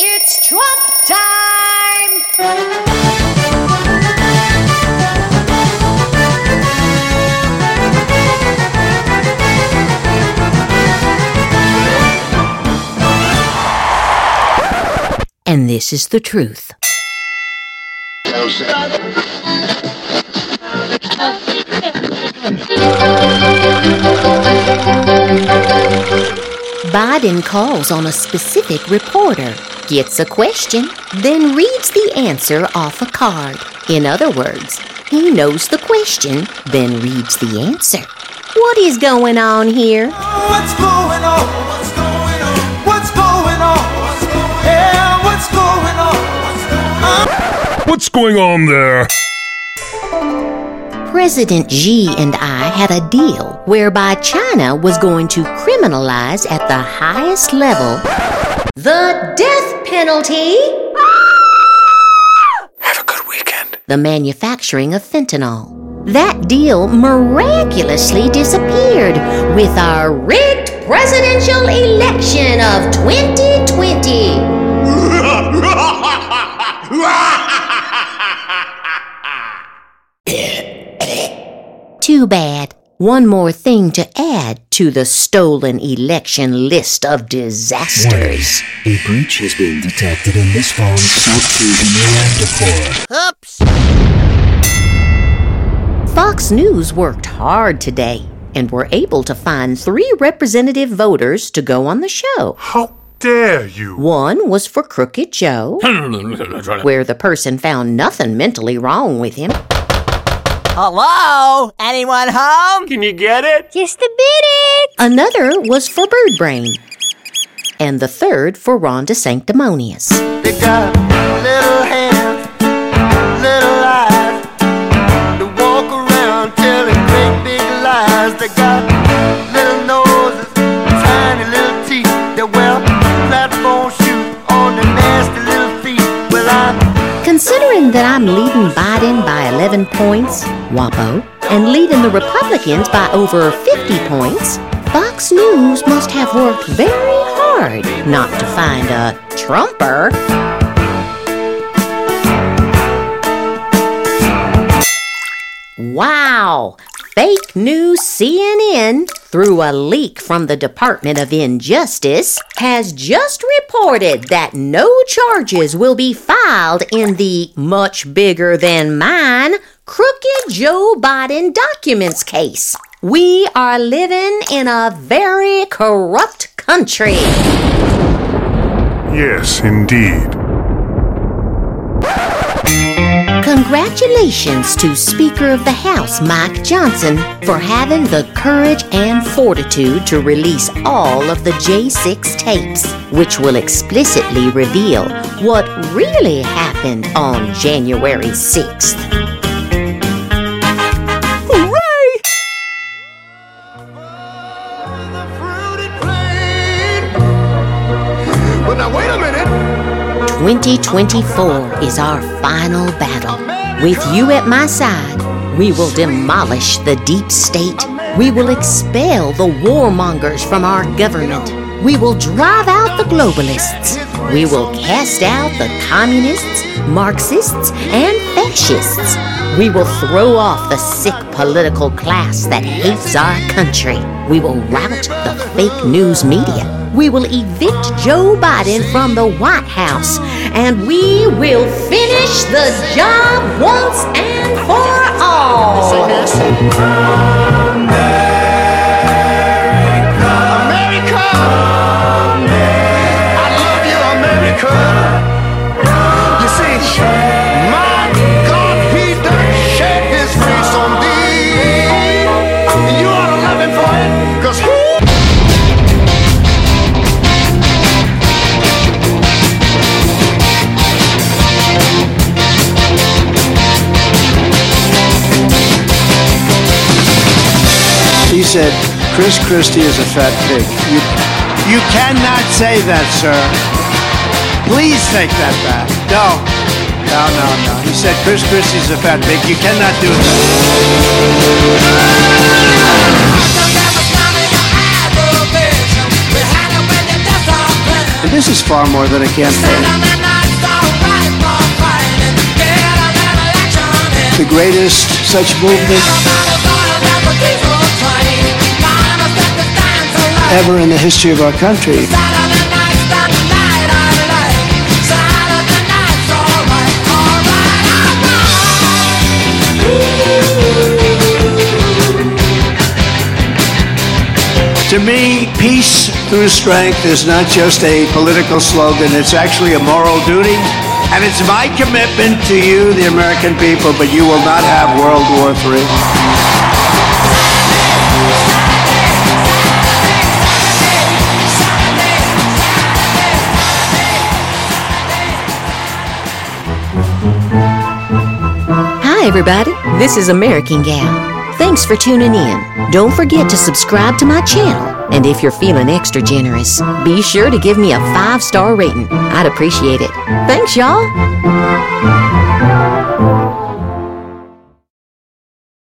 It's Trump time! And this is the truth. Biden calls on a specific reporter, gets a question, then reads the answer off a card. In other words, he knows the question, then reads the answer. What is going on here? What's going on? What's going on? What's going on? Yeah, what's going on? What's going on there? President Xi and I had a deal whereby China was going to criminalize at the highest level the death penalty. Have a good weekend. the manufacturing of fentanyl. That deal miraculously disappeared with our rigged presidential election of 2020. Too bad. One more thing to add to the stolen election list of disasters. A breach has been detected in this phone's South Fusion reactor core. Fox News worked hard today and were able to find three representative voters to go on the show. How dare you? One was for Crooked Joe, where the person found nothing mentally wrong with him. Hello? Anyone home? Can you get it? Just a bit! Another was for Bird Brain. And the third for Ron DeSanctimonious. They got little hands, little eyes. They walk around telling great big lies. They got Considering that I'm leading Biden by 11 points, WAPO, and leading the Republicans by over 50 points, Fox News must have worked very hard not to find a Trumper. Wow! Fake news CNN, through a leak from the Department of Injustice, has just reported that no charges will be filed in the much bigger than mine Crooked Joe Biden documents case. We are living in a very corrupt country. Yes, indeed. Congratulations to Speaker of the House Mike Johnson for having the courage and fortitude to release all of the J6 tapes, which will explicitly reveal what really happened on January 6th. fruity plain. But now wait a minute. 2024 is our final battle. With you at my side, we will demolish the deep state. We will expel the warmongers from our government. We will drive out the globalists. We will cast out the communists, Marxists, and fascists. We will throw off the sick political class that hates our country. We will rout the fake news media. We will evict Joe Biden from the White House. And we will finish the job once and for all. He said, Chris Christie is a fat pig. You, you cannot say that, sir. Please take that back. No. No, no, no. He said Chris Christie's a fat pig. You cannot do that. And this is far more than a campaign. The greatest such movement ever in the history of our country. To me, peace through strength is not just a political slogan, it's actually a moral duty. And it's my commitment to you, the American people, but you will not have World War III. Everybody. This is American Gal. Thanks for tuning in. Don't forget to subscribe to my channel. And if you're feeling extra generous, be sure to give me a five star rating. I'd appreciate it. Thanks, y'all.